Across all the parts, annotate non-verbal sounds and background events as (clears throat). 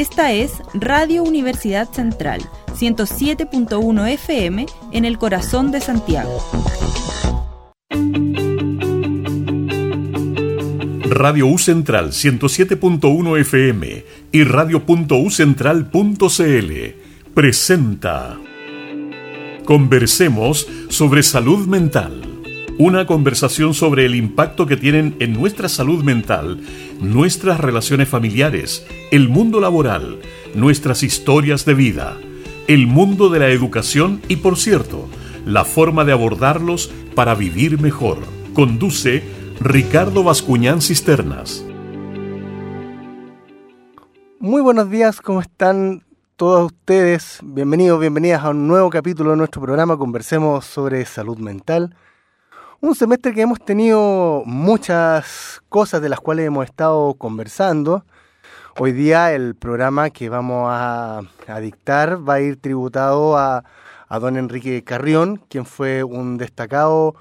Esta es Radio Universidad Central, 107.1 FM en el corazón de Santiago. Radio U Central 107.1 FM y radio.ucentral.cl presenta Conversemos sobre salud mental. Una conversación sobre el impacto que tienen en nuestra salud mental, nuestras relaciones familiares, el mundo laboral, nuestras historias de vida, el mundo de la educación y, por cierto, la forma de abordarlos para vivir mejor. Conduce Ricardo Bascuñán Cisternas. Muy buenos días, ¿cómo están todos ustedes? Bienvenidos, bienvenidas a un nuevo capítulo de nuestro programa Conversemos sobre Salud Mental. Un semestre que hemos tenido muchas cosas de las cuales hemos estado conversando. Hoy día el programa que vamos a, dictar va a ir tributado a, don Enrique Carrión, quien fue un destacado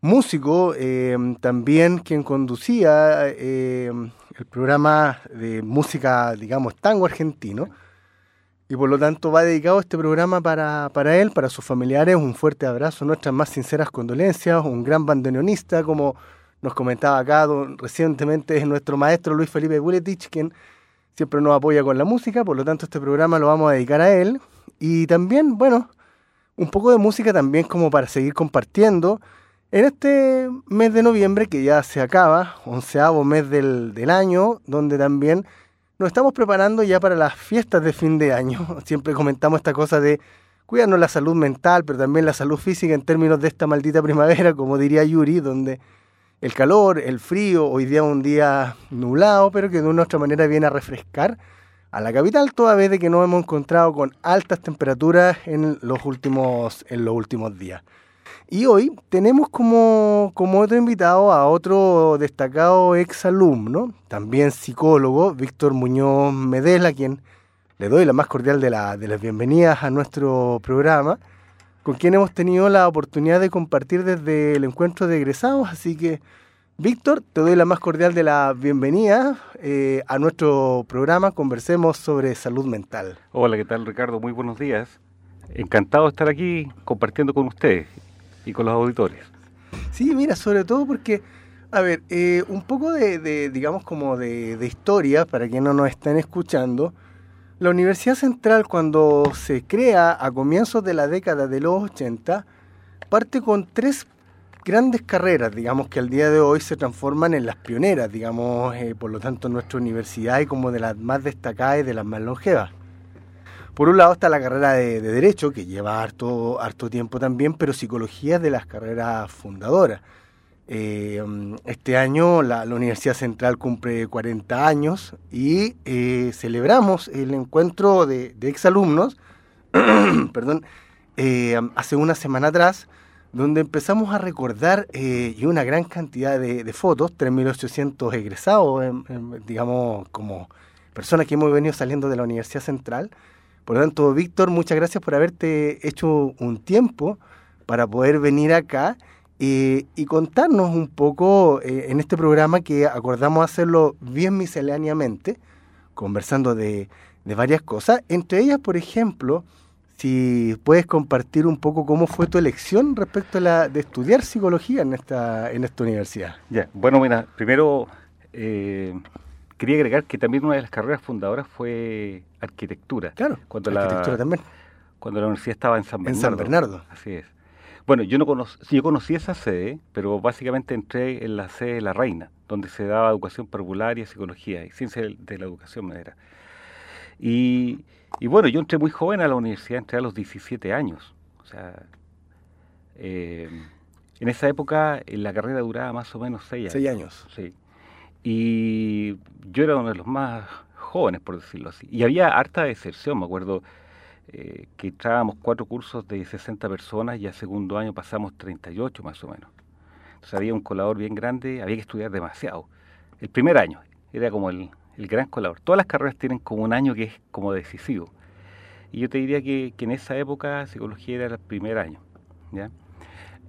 músico, eh, también quien conducía eh, el programa de música, digamos, tango argentino y por lo tanto va dedicado este programa para, para él, para sus familiares. Un fuerte abrazo, nuestras más sinceras condolencias, un gran bandoneonista, como nos comentaba acá recientemente, es nuestro maestro Luis Felipe Buletich, quien siempre nos apoya con la música, por lo tanto este programa lo vamos a dedicar a él. Y también, bueno, un poco de música también como para seguir compartiendo. En este mes de noviembre, que ya se acaba, onceavo mes del, del año, donde también nos estamos preparando ya para las fiestas de fin de año. (laughs) Siempre comentamos esta cosa de cuidarnos la salud mental, pero también la salud física en términos de esta maldita (laughs) primavera, como diría Yuri, donde el calor, el frío, hoy día un día nublado, pero que de una u otra manera viene a refrescar a la capital, toda vez de que nos hemos encontrado con altas temperaturas en los últimos, en los últimos días. Y hoy tenemos como, otro invitado a otro destacado exalumno, también psicólogo, Víctor Muñoz Medela, quien le doy la más cordial de, la, de las bienvenidas a nuestro programa, con quien hemos tenido la oportunidad de compartir desde el encuentro de egresados. Así que, Víctor, te doy la más cordial de la bienvenida eh, a nuestro programa. Conversemos sobre salud mental. Hola, ¿qué tal, Ricardo? Muy buenos días. Encantado de estar aquí compartiendo con ustedes y con los auditores. Sí, mira, sobre todo porque, a ver, eh, un poco de, digamos, como de, historia, para quienes no nos estén escuchando, la Universidad Central cuando se crea a comienzos de la década de los 80, parte con tres grandes carreras, digamos, que al día de hoy se transforman en las pioneras, digamos, eh, por lo tanto, nuestra universidad y como de las más destacadas y de las más longevas. Por un lado está la carrera de, Derecho, que lleva harto, harto tiempo también, pero psicología es de las carreras fundadoras. Eh, este año la, Universidad Central cumple 40 años y eh, celebramos el encuentro de, exalumnos, (clears throat) perdón, eh, hace una semana atrás, donde empezamos a recordar y una gran cantidad de, fotos, 3.800 egresados, digamos, como personas que hemos venido saliendo de la Universidad Central, por lo tanto, Víctor, muchas gracias por haberte hecho un tiempo para poder venir acá eh, y contarnos un poco eh, en este programa que acordamos hacerlo bien misceláneamente, conversando de, varias cosas, entre ellas, por ejemplo, si puedes compartir un poco cómo fue tu elección respecto a la de estudiar psicología en esta en esta universidad. Ya, bueno, mira, primero eh, quería agregar que también una de las carreras fundadoras fue arquitectura. Claro, cuando arquitectura también. Cuando la universidad estaba en San Bernardo. En San Bernardo. Así es. Bueno, yo no conocí, yo conocí esa sede, pero básicamente entré en la sede de La Reina, donde se daba educación parvularia, psicología y ciencia de la educación medera. Y, y, bueno, yo entré muy joven a la universidad, entré a los 17 años. O sea, eh, en esa época la carrera duraba más o menos 6 años. 6 años. Sí. Y yo era uno de los más jóvenes, por decirlo así. Y había harta deserción, me acuerdo eh, que entrábamos cuatro cursos de 60 personas y a segundo año pasamos 38 más o menos. Entonces había un colador bien grande, había que estudiar demasiado. El primer año era como el, gran colador. Todas las carreras tienen como un año que es como decisivo. Y yo te diría que, en esa época psicología era el primer año. ¿ya?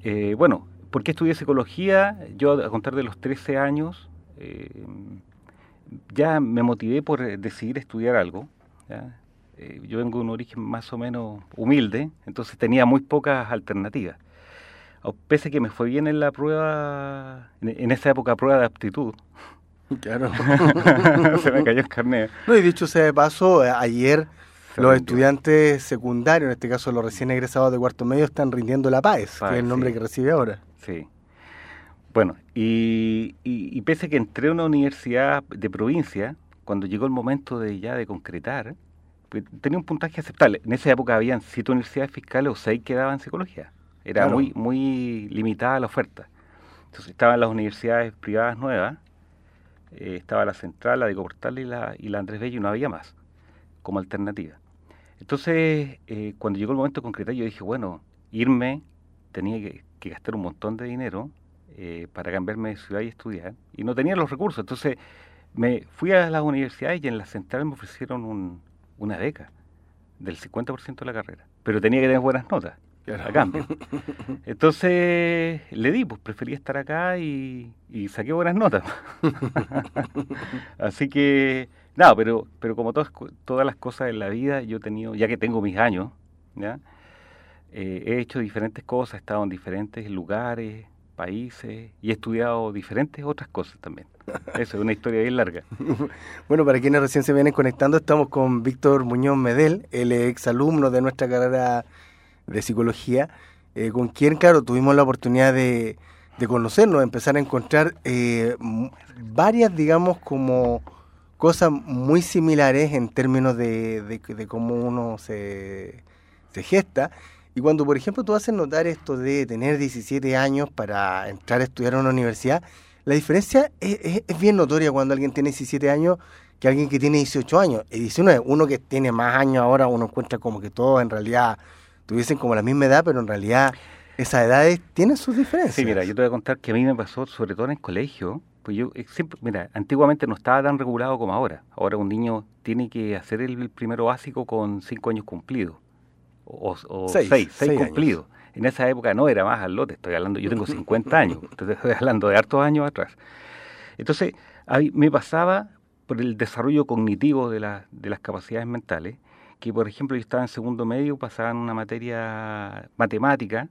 Eh, bueno, ¿por qué estudié psicología? Yo a contar de los 13 años eh, ya me motivé por decidir estudiar algo, Eh, yo vengo de un origen más o menos humilde, entonces tenía muy pocas alternativas. Pese a que me fue bien en la prueba, en, esa época prueba de aptitud. Claro. (laughs) se me cayó el carnet. No, y dicho sea de paso, eh, ayer los estudiantes secundarios, en este caso los recién egresados de cuarto medio, están rindiendo la PAES, que es el nombre que recibe ahora. Sí. Bueno, y, y, pese a que entré a una universidad de provincia, cuando llegó el momento de ya de concretar, pues, tenía un puntaje aceptable. En esa época habían siete universidades fiscales o seis que daban psicología. Era muy muy limitada la oferta. Entonces estaban las universidades privadas nuevas, eh, estaba la Central, la de Coportal y la, y la Andrés Bello y no había más como alternativa. Entonces, eh, cuando llegó el momento de concretar, yo dije, bueno, irme, tenía que, gastar un montón de dinero eh, para cambiarme de ciudad y estudiar, y no tenía los recursos. Entonces, me fui a las universidades y en la central me ofrecieron una beca del 50% de la carrera, pero tenía que tener buenas notas a cambio. (laughs) Entonces le di, pues preferí estar acá y, y saqué buenas notas. (laughs) Así que, nada, pero, pero como todas, todas las cosas en la vida, yo he tenido, ya que tengo mis años, ¿ya? Eh, he hecho diferentes cosas, he estado en diferentes lugares, países y he estudiado diferentes otras cosas también. Eso es una historia bien larga. (laughs) bueno, para quienes recién se vienen conectando, estamos con Víctor Muñoz Medel, el ex alumno de nuestra carrera de psicología, eh, con quien, claro, tuvimos la oportunidad de, de conocernos, empezar a encontrar eh, varias, digamos, como cosas muy similares en términos de, de, cómo uno se, se gesta. Y cuando, por ejemplo, tú haces notar esto de tener 17 años para entrar a estudiar a una universidad, la diferencia es, bien notoria cuando alguien tiene 17 años que alguien que tiene 18 años. Y 19, uno que tiene más años ahora, uno encuentra como que todos en realidad tuviesen como la misma edad, pero en realidad esas edades tienen sus diferencias. Sí, mira, yo te voy a contar que a mí me pasó, sobre todo en el colegio, pues yo eh, siempre, mira, antiguamente no estaba tan regulado como ahora. Ahora un niño tiene que hacer el primero básico con 5 años cumplidos, o 6 seis, seis, cumplidos. En esa época no era más al lote, estoy hablando, yo tengo 50 años, (laughs) entonces estoy hablando de hartos años atrás. Entonces, a mí me pasaba por el desarrollo cognitivo de, la, de las capacidades mentales, que por ejemplo yo estaba en segundo medio, pasaba en una materia matemática,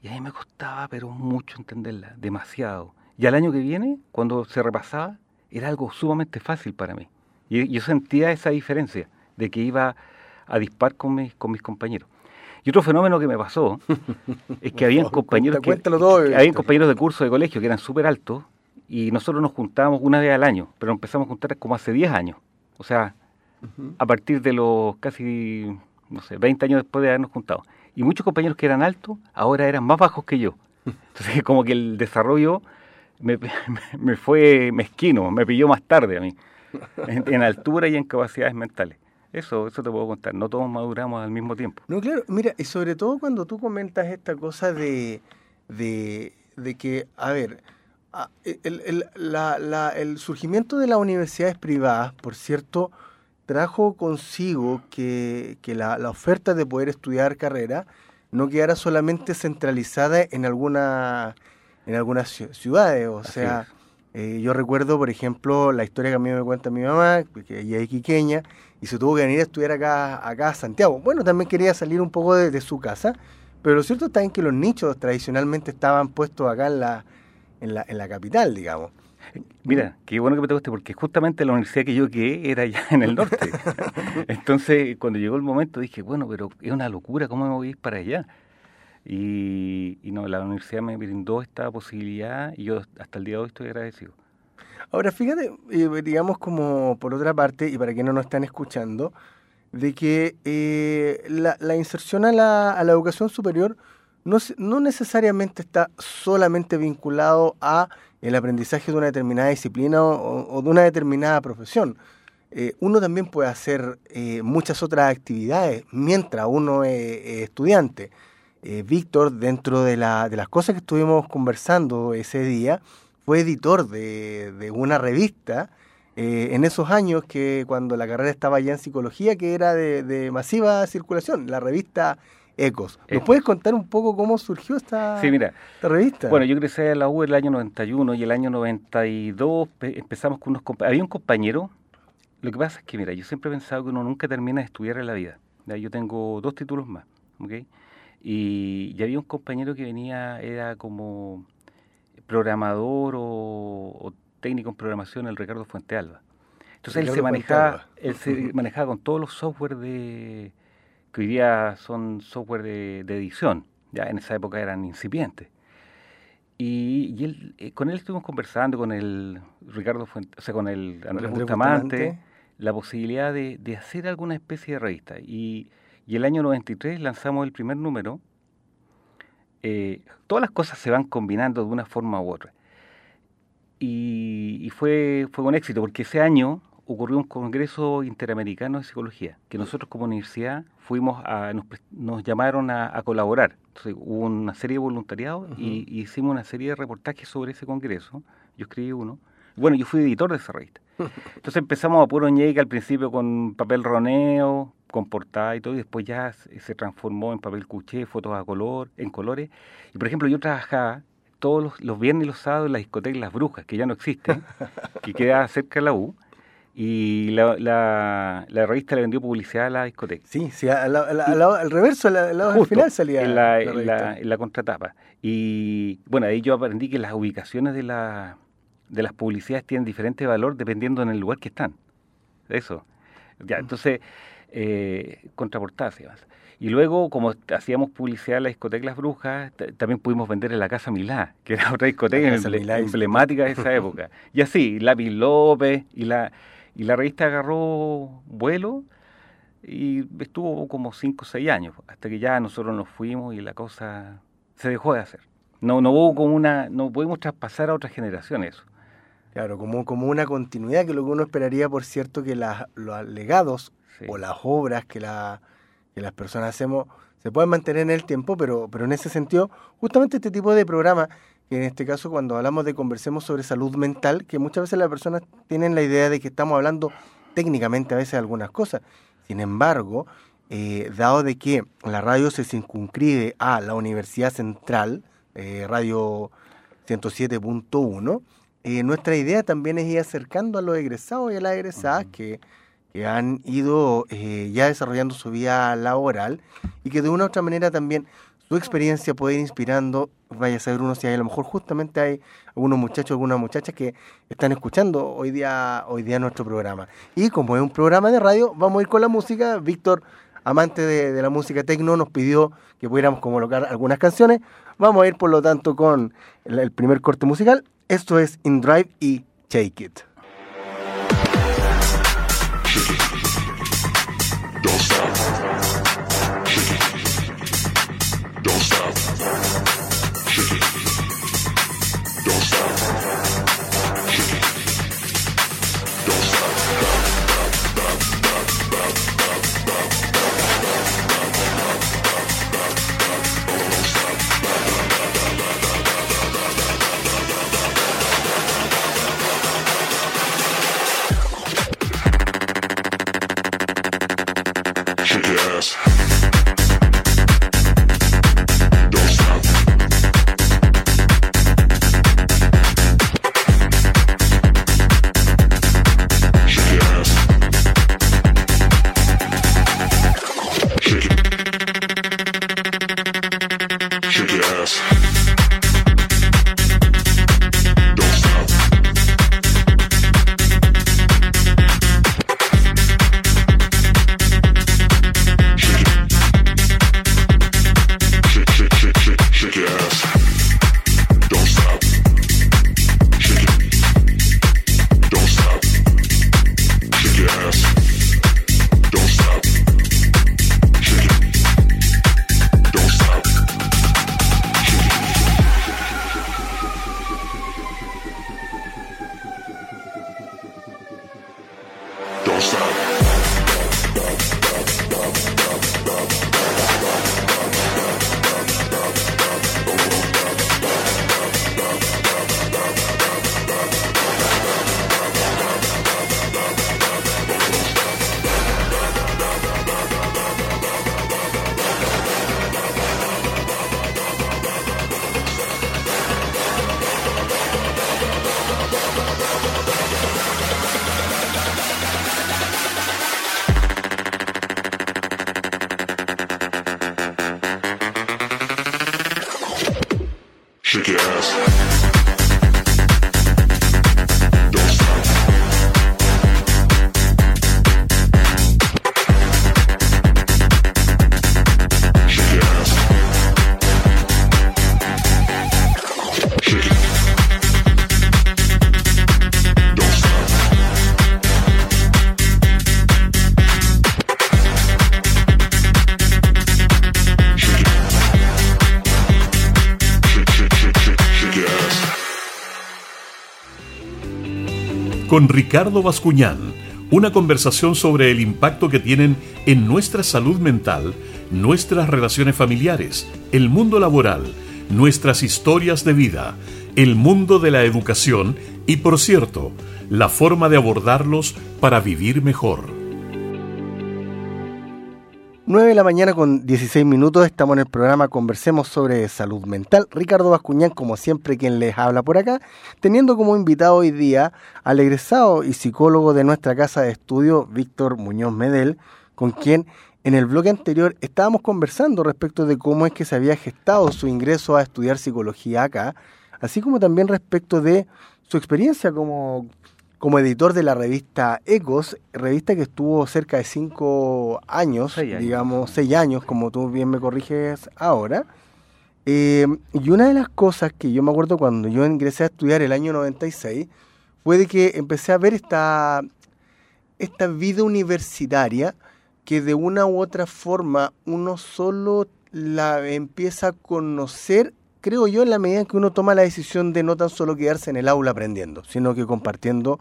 y a mí me costaba, pero mucho entenderla, demasiado. Y al año que viene, cuando se repasaba, era algo sumamente fácil para mí. Y yo sentía esa diferencia de que iba a dispar con mis, con mis compañeros. Y otro fenómeno que me pasó (laughs) es que habían compañeros que, habían compañeros de curso de colegio que eran súper altos y nosotros nos juntábamos una vez al año, pero empezamos a juntar como hace 10 años. O sea, a partir de los casi, no sé, 20 años después de habernos juntado. Y muchos compañeros que eran altos ahora eran más bajos que yo. (laughs) Entonces, como que el desarrollo (laughs) me, me fue mezquino, me pilló más tarde a mí, en altura y en capacidades mentales. Eso, eso te puedo contar. No todos maduramos al mismo tiempo. No, claro. Mira, y sobre todo cuando tú comentas esta cosa de, de, que, a ver, el, el, la, la, el surgimiento de las universidades privadas, por cierto, trajo consigo que, que la, la, oferta de poder estudiar carrera no quedara solamente centralizada en alguna en algunas ciudades, o sea, eh, yo recuerdo, por ejemplo, la historia que a mí me cuenta mi mamá, que ella es quiqueña, y se tuvo que venir a estudiar acá, acá a Santiago. Bueno, también quería salir un poco de, su casa, pero lo cierto está en que los nichos tradicionalmente estaban puestos acá en la, en la, en la capital, digamos. Mira, qué bueno que me tocaste, porque justamente la universidad que yo quedé era allá en el norte. (laughs) Entonces, cuando llegó el momento, dije, bueno, pero es una locura, ¿cómo me voy a ir para allá? Y, no, la universidad me brindó esta posibilidad y yo hasta el día de hoy estoy agradecido. Ahora, fíjate, eh, digamos como por otra parte, y para quienes no nos están escuchando, de que eh, la, la, inserción a la, a la educación superior no, no, necesariamente está solamente vinculado a el aprendizaje de una determinada disciplina o, de una determinada profesión. Eh, uno también puede hacer muchas otras actividades mientras uno es estudiante. Víctor, dentro de, la, de las cosas que estuvimos conversando ese día, fue editor de, de una revista eh, en esos años que cuando la carrera estaba ya en psicología, que era de, masiva circulación, la revista Ecos. ¿Nos puedes contar un poco cómo surgió esta, revista? Bueno, yo crecí en la U el año 91 y el año 92 empezamos con unos compañeros. Había un compañero Lo que pasa es que, mira, yo siempre he pensado que uno nunca termina de estudiar en la vida. Yo tengo dos títulos más, ¿ok? Y, ya había un compañero que venía, era como programador o, técnico en programación, el Ricardo Fuente Alba. Entonces él se manejaba, él se (laughs) manejaba con todos los software de que hoy día son software de, edición, ya en esa época eran incipientes. Y, él, eh, con él estuvimos conversando, con el Ricardo Fuente, o sea, con el Andrés, Bustamante, la posibilidad de, de, hacer alguna especie de revista. Y, y el año 93 lanzamos el primer número. Eh, todas las cosas se van combinando de una forma u otra. Y, y, fue, fue un éxito, porque ese año ocurrió un congreso interamericano de psicología, que nosotros como universidad fuimos a, nos, llamaron a, colaborar. Entonces hubo una serie de voluntariados y, hicimos una serie de reportajes sobre ese congreso. Yo escribí uno. Bueno, yo fui editor de esa revista. (laughs) Entonces empezamos a puro ñeque al principio con papel roneo, con portada y todo, y después ya se transformó en papel cuché, fotos a color, en colores. Y por ejemplo, yo trabajaba todos los, los viernes y los sábados en la discoteca Las Brujas, que ya no existe, que queda cerca de la U, y la, la, revista le vendió publicidad a la discoteca. Sí, sí, al, reverso, al lado final salía en la, en la, contratapa. Y bueno, ahí yo aprendí que las ubicaciones de, la, de las publicidades tienen diferente valor dependiendo en el lugar que están. Eso. Ya, entonces, eh, contraportadas. Y luego, como hacíamos publicidad en la discoteca Las Brujas, también pudimos vender en la Casa Milá, que era (laughs) otra discoteca emblemática de esa (laughs) época. Y así, Lápiz López y la y la revista agarró vuelo y estuvo como 5 o 6 años, hasta que ya nosotros nos fuimos y la cosa se dejó de hacer. No, no hubo como una, no pudimos traspasar a otras generaciones eso. Claro, como, como una continuidad, que lo que uno esperaría, por cierto, que las, los legados o las obras que, la, que las personas hacemos se puedan mantener en el tiempo, pero, pero en ese sentido, justamente este tipo de programa que en este caso cuando hablamos de conversemos sobre salud mental, que muchas veces las personas tienen la idea de que estamos hablando técnicamente a veces de algunas cosas. Sin embargo, eh, dado de que la radio se circunscribe a la Universidad Central, eh, Radio 107.1, eh, nuestra idea también es ir acercando a los egresados y a las egresadas que, que, han ido ya desarrollando su vida laboral y que de una u otra manera también su experiencia puede ir inspirando, vaya a saber uno si hay a lo mejor justamente hay algunos muchachos, algunas muchachas que están escuchando hoy día, hoy día nuestro programa. Y como es un programa de radio, vamos a ir con la música. Víctor, amante de, la música tecno, nos pidió que pudiéramos colocar algunas canciones. Vamos a ir por lo tanto con el, el primer corte musical. Esto es In Drive y Shake It. don't. Con Ricardo Bascuñán, una conversación sobre el impacto que tienen en nuestra salud mental, nuestras relaciones familiares, el mundo laboral, nuestras historias de vida, el mundo de la educación y, por cierto, la forma de abordarlos para vivir mejor. 9 de la mañana con 16 minutos, estamos en el programa Conversemos sobre Salud Mental. Ricardo Bascuñán, como siempre, quien les habla por acá, teniendo como invitado hoy día al egresado y psicólogo de nuestra casa de estudio, Víctor Muñoz Medel, con quien en el bloque anterior estábamos conversando respecto de cómo es que se había gestado su ingreso a estudiar psicología acá, así como también respecto de su experiencia como como editor de la revista Ecos, revista que estuvo cerca de cinco años, digamos seis años, como tú bien me corriges ahora. Eh, y una de las cosas que yo me acuerdo cuando yo ingresé a estudiar el año 96 fue de que empecé a ver esta, esta vida universitaria que de una u otra forma uno solo la empieza a conocer creo yo, en la medida en que uno toma la decisión de no tan solo quedarse en el aula aprendiendo, sino que compartiendo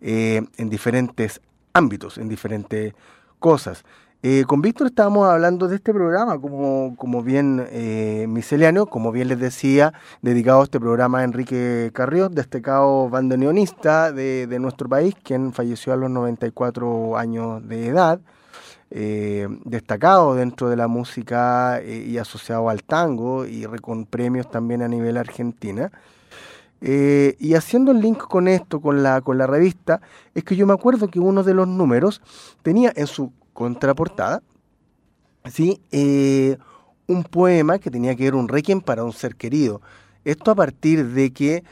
eh, en diferentes ámbitos, en diferentes cosas. Eh, con Víctor estábamos hablando de este programa, como, como bien eh, misceláneo, como bien les decía, dedicado a este programa a Enrique Carrión, destacado bandoneonista de, de nuestro país, quien falleció a los 94 años de edad. Eh, destacado dentro de la música eh, y asociado al tango y con premios también a nivel argentina. Eh, y haciendo el link con esto, con la, con la revista, es que yo me acuerdo que uno de los números tenía en su contraportada ¿sí? un poema que tenía que ver un requiem para un ser querido. Esto a partir de que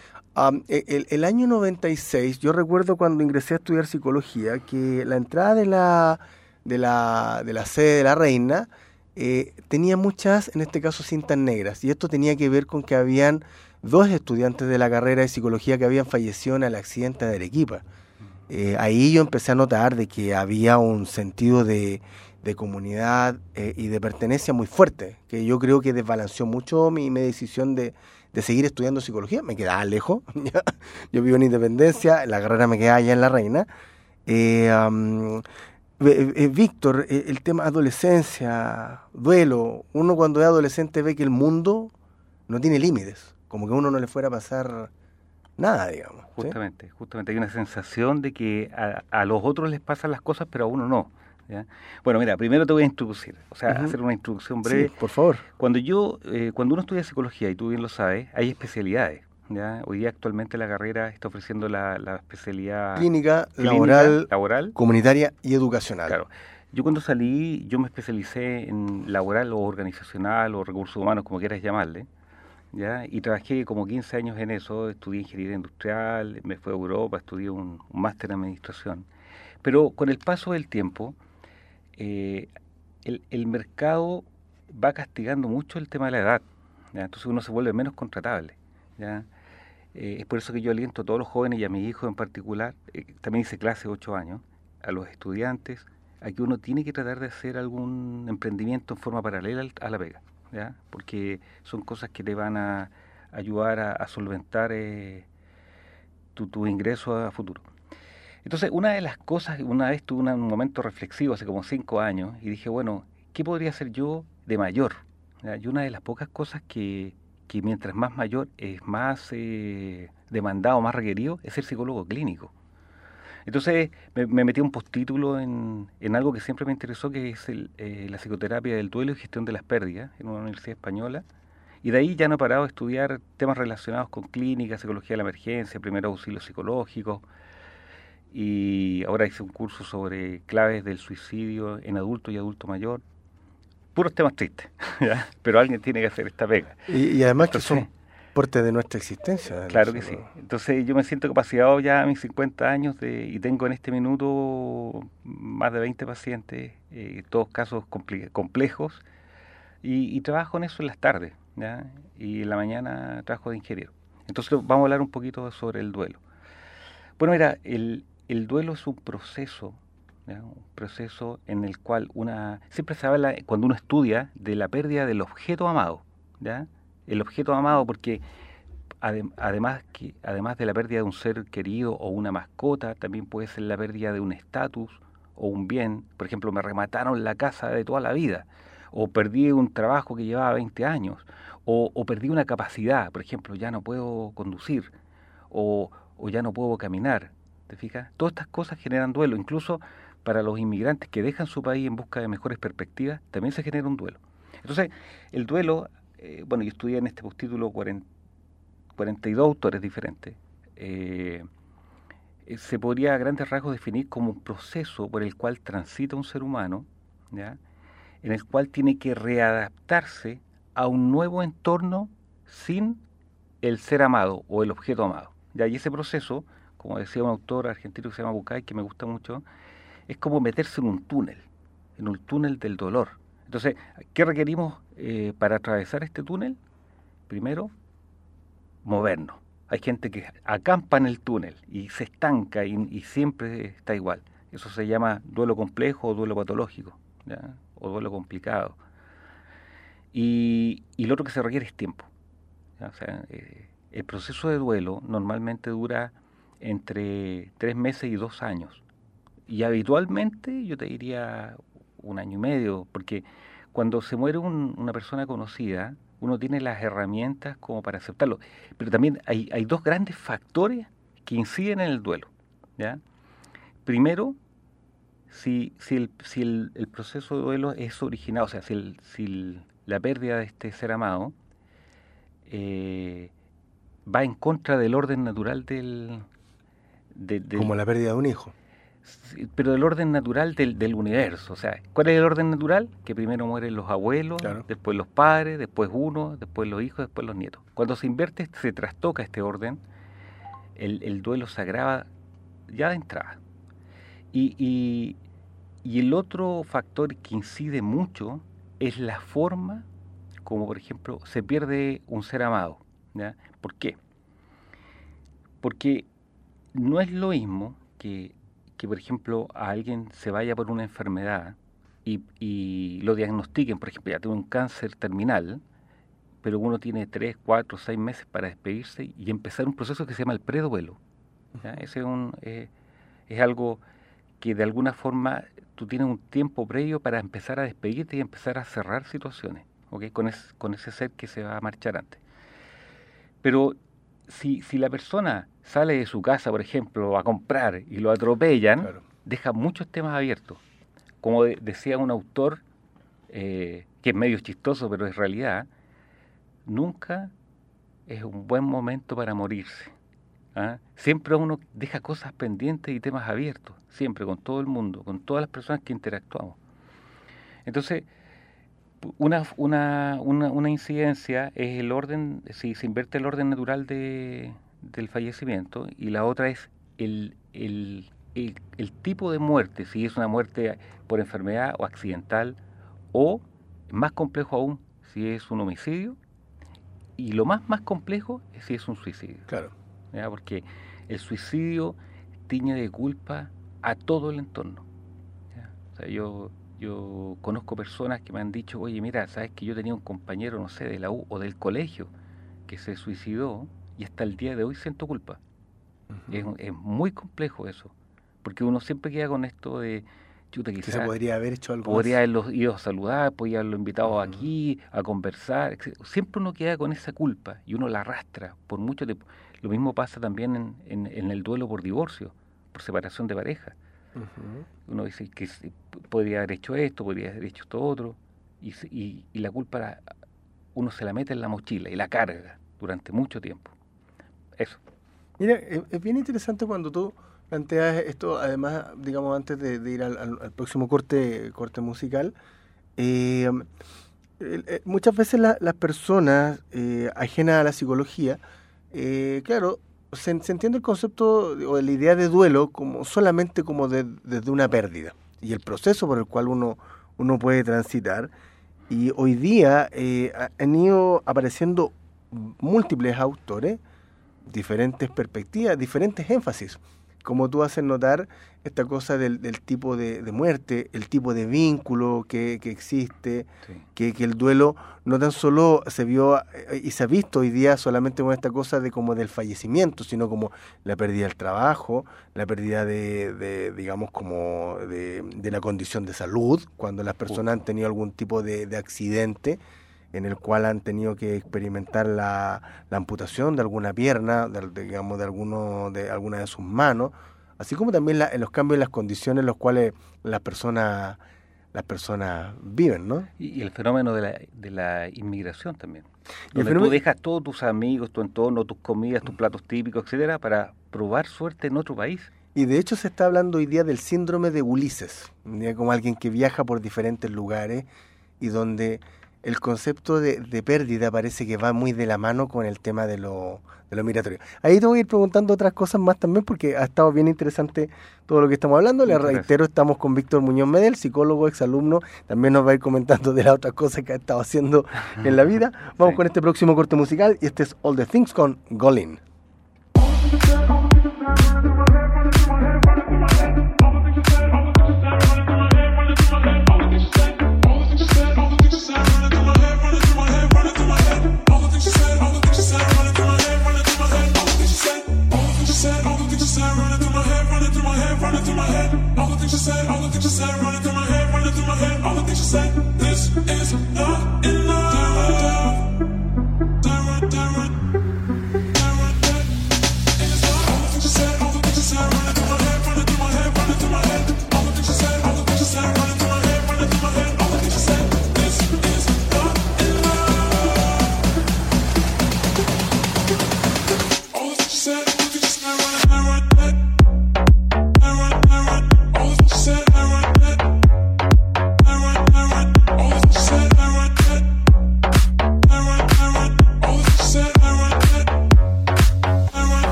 e, el, el, año 96, yo recuerdo cuando ingresé a estudiar psicología, que la entrada de la, de la, de la sede de la reina, eh, tenía muchas, en este caso, cintas negras. Y esto tenía que ver con que habían dos estudiantes de la carrera de psicología que habían fallecido en el accidente de Arequipa. Eh, ahí yo empecé a notar de que había un sentido de, de comunidad eh, y de pertenencia muy fuerte, que yo creo que desbalanceó mucho mi, decisión de, de, seguir estudiando psicología. Me quedaba lejos, (laughs) yo vivo en Independencia, la carrera me quedaba allá en La Reina. Víctor, eh, el tema adolescencia, duelo, uno cuando es adolescente ve que el mundo no tiene límites, como que a uno no le fuera a pasar nada, digamos. Justamente, justamente hay una sensación de que a, los otros les pasan las cosas, pero a uno no. Bueno, mira, primero te voy a introducir, o sea, hacer una introducción breve. por favor. Cuando yo, eh, cuando uno estudia psicología, y tú bien lo sabes, hay especialidades. Hoy día actualmente la carrera está ofreciendo la, especialidad clínica, laboral, laboral, comunitaria y educacional. Claro. Yo cuando salí, yo me especialicé en laboral o organizacional o recursos humanos, como quieras llamarle, ¿ya? y trabajé como 15 años en eso, estudié ingeniería industrial, me fui a Europa, estudié un, máster en administración. Pero con el paso del tiempo, eh, el, el, mercado va castigando mucho el tema de la edad, entonces uno se vuelve menos contratable. ¿ya? Eh, es por eso que yo aliento a todos los jóvenes y a mi hijo en particular, eh, también hice clase ocho años, a los estudiantes, a que uno tiene que tratar de hacer algún emprendimiento en forma paralela a la pega, porque son cosas que te van a ayudar a, solventar eh, tu, ingreso a futuro. Entonces, una de las cosas, una vez tuve un momento reflexivo hace como cinco años y dije, bueno, ¿qué podría hacer yo de mayor? Y una de las pocas cosas que, que mientras más mayor es más eh, demandado, más requerido, es ser psicólogo clínico. Entonces me, metí un postítulo en, en, algo que siempre me interesó, que es eh, la psicoterapia del duelo y gestión de las pérdidas en una universidad española. Y de ahí ya no he parado de estudiar temas relacionados con clínica, psicología de la emergencia, primer auxilio psicológico. Y ahora hice un curso sobre claves del suicidio en adulto y adulto mayor puros temas tristes, (laughs) pero alguien tiene que hacer esta pega. Y, además que son parte de nuestra existencia. Claro que sí. Entonces yo me siento capacitado ya a mis 50 años de, y tengo en este minuto más de 20 pacientes, eh, todos casos complejos, y, trabajo en eso en las tardes, ¿ya? y en la mañana trabajo de ingeniero. Entonces vamos a hablar un poquito sobre el duelo. Bueno, mira, el, el duelo es un proceso un proceso en el cual una siempre se habla cuando uno estudia de la pérdida del objeto amado, ¿ya? el objeto amado porque además, que, además de la pérdida de un ser querido o una mascota, también puede ser la pérdida de un estatus o un bien. Por ejemplo, me remataron la casa de toda la vida, o perdí un trabajo que llevaba 20 años, o, o perdí una capacidad, por ejemplo, ya no puedo conducir, o, o ya no puedo caminar. ¿Te fijas? Todas estas cosas generan duelo. Incluso para los inmigrantes que dejan su país en busca de mejores perspectivas, también se genera un duelo. Entonces, el duelo, eh, bueno, yo estudié en este postítulo 42 autores diferentes. Eh, eh, se podría a grandes rasgos definir como un proceso por el cual transita un ser humano, ¿ya? en el cual tiene que readaptarse a un nuevo entorno sin el ser amado o el objeto amado. ¿ya? Y ese proceso, como decía un autor argentino que se llama Bucay, que me gusta mucho, es como meterse en un túnel, en un túnel del dolor. Entonces, ¿qué requerimos eh, para atravesar este túnel? Primero, movernos. Hay gente que acampa en el túnel y se estanca y, siempre está igual. Eso se llama duelo complejo o duelo patológico, o duelo complicado. Y, lo otro que se requiere es tiempo. O sea, eh, el proceso de duelo normalmente dura entre tres meses y dos años. Y habitualmente yo te diría un año y medio, porque cuando se muere una persona conocida, uno tiene las herramientas como para aceptarlo. Pero también hay, hay dos grandes factores que inciden en el duelo. ¿ya? Primero, si, si, el, si el, proceso de duelo es originado, o sea, si, si la pérdida de este ser amado eh, va en contra del orden natural del, Como la pérdida de un hijo pero del orden natural del, del, universo. O sea, ¿cuál es el orden natural? Que primero mueren los abuelos, después los padres, después uno, después los hijos, después los nietos. Cuando se invierte, se trastoca este orden, el, el duelo se agrava ya de entrada. Y, y, y, el otro factor que incide mucho es la forma como, por ejemplo, se pierde un ser amado. ¿ya? ¿Por qué? Porque no es lo mismo que que, por ejemplo, a alguien se vaya por una enfermedad y, lo diagnostiquen, por ejemplo, ya tiene un cáncer terminal, pero uno tiene tres, cuatro, seis meses para despedirse y empezar un proceso que se llama el preduelo. Ese es, un, eh, es algo que de alguna forma tú tienes un tiempo previo para empezar a despedirte y empezar a cerrar situaciones, ¿okay? con, con ese ser que se va a marchar antes. Pero si, si la persona sale de su casa, por ejemplo, a comprar y lo atropellan, deja muchos temas abiertos. Como decía un autor, eh, que es medio chistoso, pero es realidad, nunca es un buen momento para morirse. ¿ah? Siempre uno deja cosas pendientes y temas abiertos, siempre, con todo el mundo, con todas las personas que interactuamos. Entonces, una, una, una, una incidencia es el orden, si se invierte el orden natural de, del fallecimiento y la otra es el, el, el, tipo de muerte, si es una muerte por enfermedad o accidental o, más complejo aún, si es un homicidio y lo más más complejo es si es un suicidio. Claro. Porque el suicidio tiñe de culpa a todo el entorno. O sea, yo, yo conozco personas que me han dicho, oye, mira, sabes que yo tenía un compañero, no sé, de la U o del colegio que se suicidó y hasta el día de hoy siento culpa. es, es, muy complejo eso, porque uno siempre queda con esto de, chuta, quizás... se podría haber hecho algo Podría haberlo ido a saludar, podría haberlo invitado aquí a conversar, siempre uno queda con esa culpa y uno la arrastra por mucho tiempo. Lo mismo pasa también en, en, el duelo por divorcio, por separación de pareja. Uno dice que podría haber hecho esto, podría haber hecho esto otro, y, y, y la culpa uno se la mete en la mochila y la carga durante mucho tiempo. Eso. Mira, es bien interesante cuando tú planteas esto, además, digamos, antes de, ir al, próximo corte, corte musical. Eh, eh, muchas veces las personas eh, ajenas a la psicología, claro, se, entiende el concepto o la idea de duelo como solamente como desde una pérdida y el proceso por el cual uno, uno puede transitar. Y hoy día han ido apareciendo múltiples autores diferentes perspectivas, diferentes énfasis. Como tú haces notar, esta cosa del, tipo de, muerte, el tipo de vínculo que, existe, que, el duelo no tan solo se vio eh, y se ha visto hoy día solamente con esta cosa de como del fallecimiento, sino como la pérdida del trabajo, la pérdida de, digamos, como de, la condición de salud, cuando las personas han tenido algún tipo de, accidente en el cual han tenido que experimentar la, amputación de alguna pierna, digamos, de, alguno, de alguna de sus manos, así como también en los cambios en las condiciones en los cuales las personas las personas viven, ¿no? Y, el fenómeno de la, de la inmigración también. Donde tú dejas todos tus amigos, tu entorno, tus comidas, tus platos típicos, etcétera, para probar suerte en otro país. Y de hecho se está hablando hoy día del síndrome de Ulises, como alguien que viaja por diferentes lugares y donde el concepto de, pérdida parece que va muy de la mano con el tema de lo, de lo migratorio. Ahí te voy a ir preguntando otras cosas más también porque ha estado bien interesante todo lo que estamos hablando. Le reitero, estamos con Víctor Muñoz Medel, psicólogo, exalumno. También nos va a ir comentando de las otras cosas que ha estado haciendo en la vida. (laughs) Vamos con este próximo corte musical y este es All the Things con Golin. closer, running through.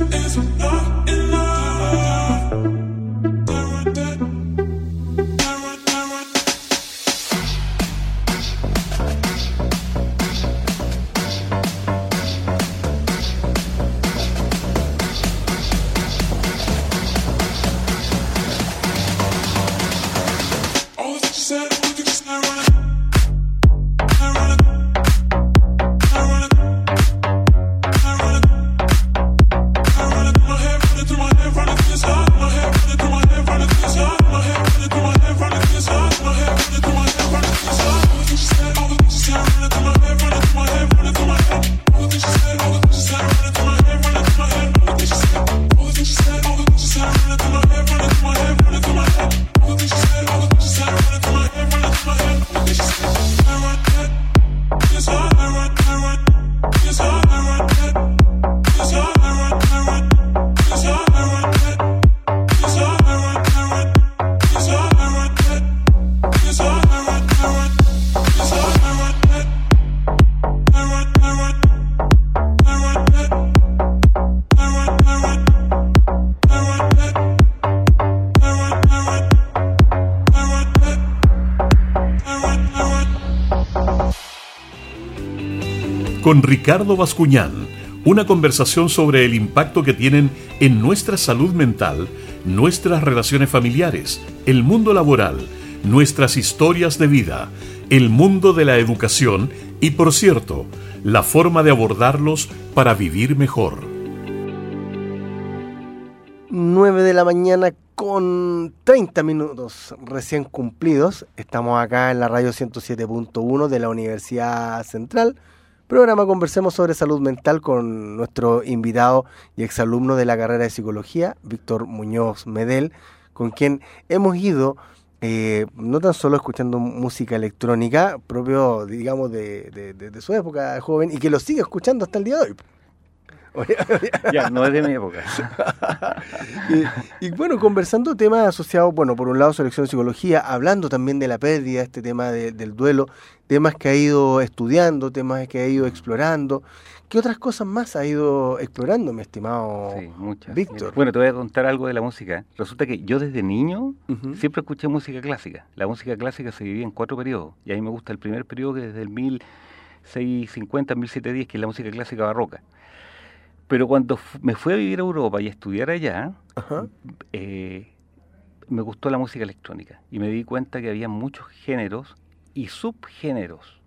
is not enough. Con Ricardo Bascuñán, una conversación sobre el impacto que tienen en nuestra salud mental, nuestras relaciones familiares, el mundo laboral, nuestras historias de vida, el mundo de la educación y, por cierto, la forma de abordarlos para vivir mejor. 9 de la mañana con 30 minutos recién cumplidos. Estamos acá en la radio 107.1 de la Universidad Central Programa Conversemos sobre Salud Mental con nuestro invitado y exalumno de la carrera de Psicología, Víctor Muñoz Medel, con quien hemos ido eh, no tan solo escuchando música electrónica, propio, digamos, de, su época joven, y que lo sigue escuchando hasta el día de hoy. (laughs) ya, no es de mi época. (laughs) y, bueno, conversando temas asociados, bueno, por un lado selección de psicología, hablando también de la pérdida, este tema del duelo, temas que ha ido estudiando, temas que ha ido explorando. ¿Qué otras cosas más ha ido explorando, mi estimado sí, muchas. Víctor? Bueno, te voy a contar algo de la música. Resulta que yo desde niño siempre escuché música clásica. La música clásica se divide en cuatro periodos. Y a mí me gusta el primer periodo que desde el 1650 1710, que es la música clásica barroca. Pero cuando me fui a vivir a Europa y a estudiar allá, eh, me gustó la música electrónica. Y me di cuenta que había muchos géneros y subgéneros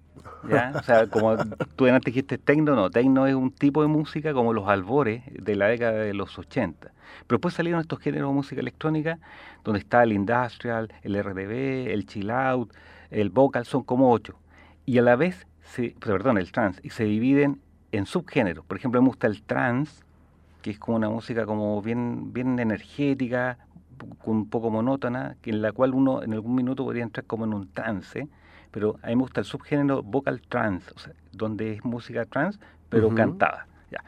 ¿ya? O sea, (laughs) como tú antes dijiste tecno, no, tecno es un tipo de música como los albores de la década de los 80. Pero después salieron estos géneros de música electrónica, donde está el industrial, el RDB, el chill out, el vocal, son como ocho. Y a la vez, se, perdón, el trance, y se dividen en subgéneros. Por ejemplo, me gusta el trance, que es como una música como bien, bien energética, un poco monótona, que en la cual uno en algún minuto podría entrar como en un trance pero a mí me gusta el subgénero vocal trance, o sea, donde es música trance, pero cantada. Ya.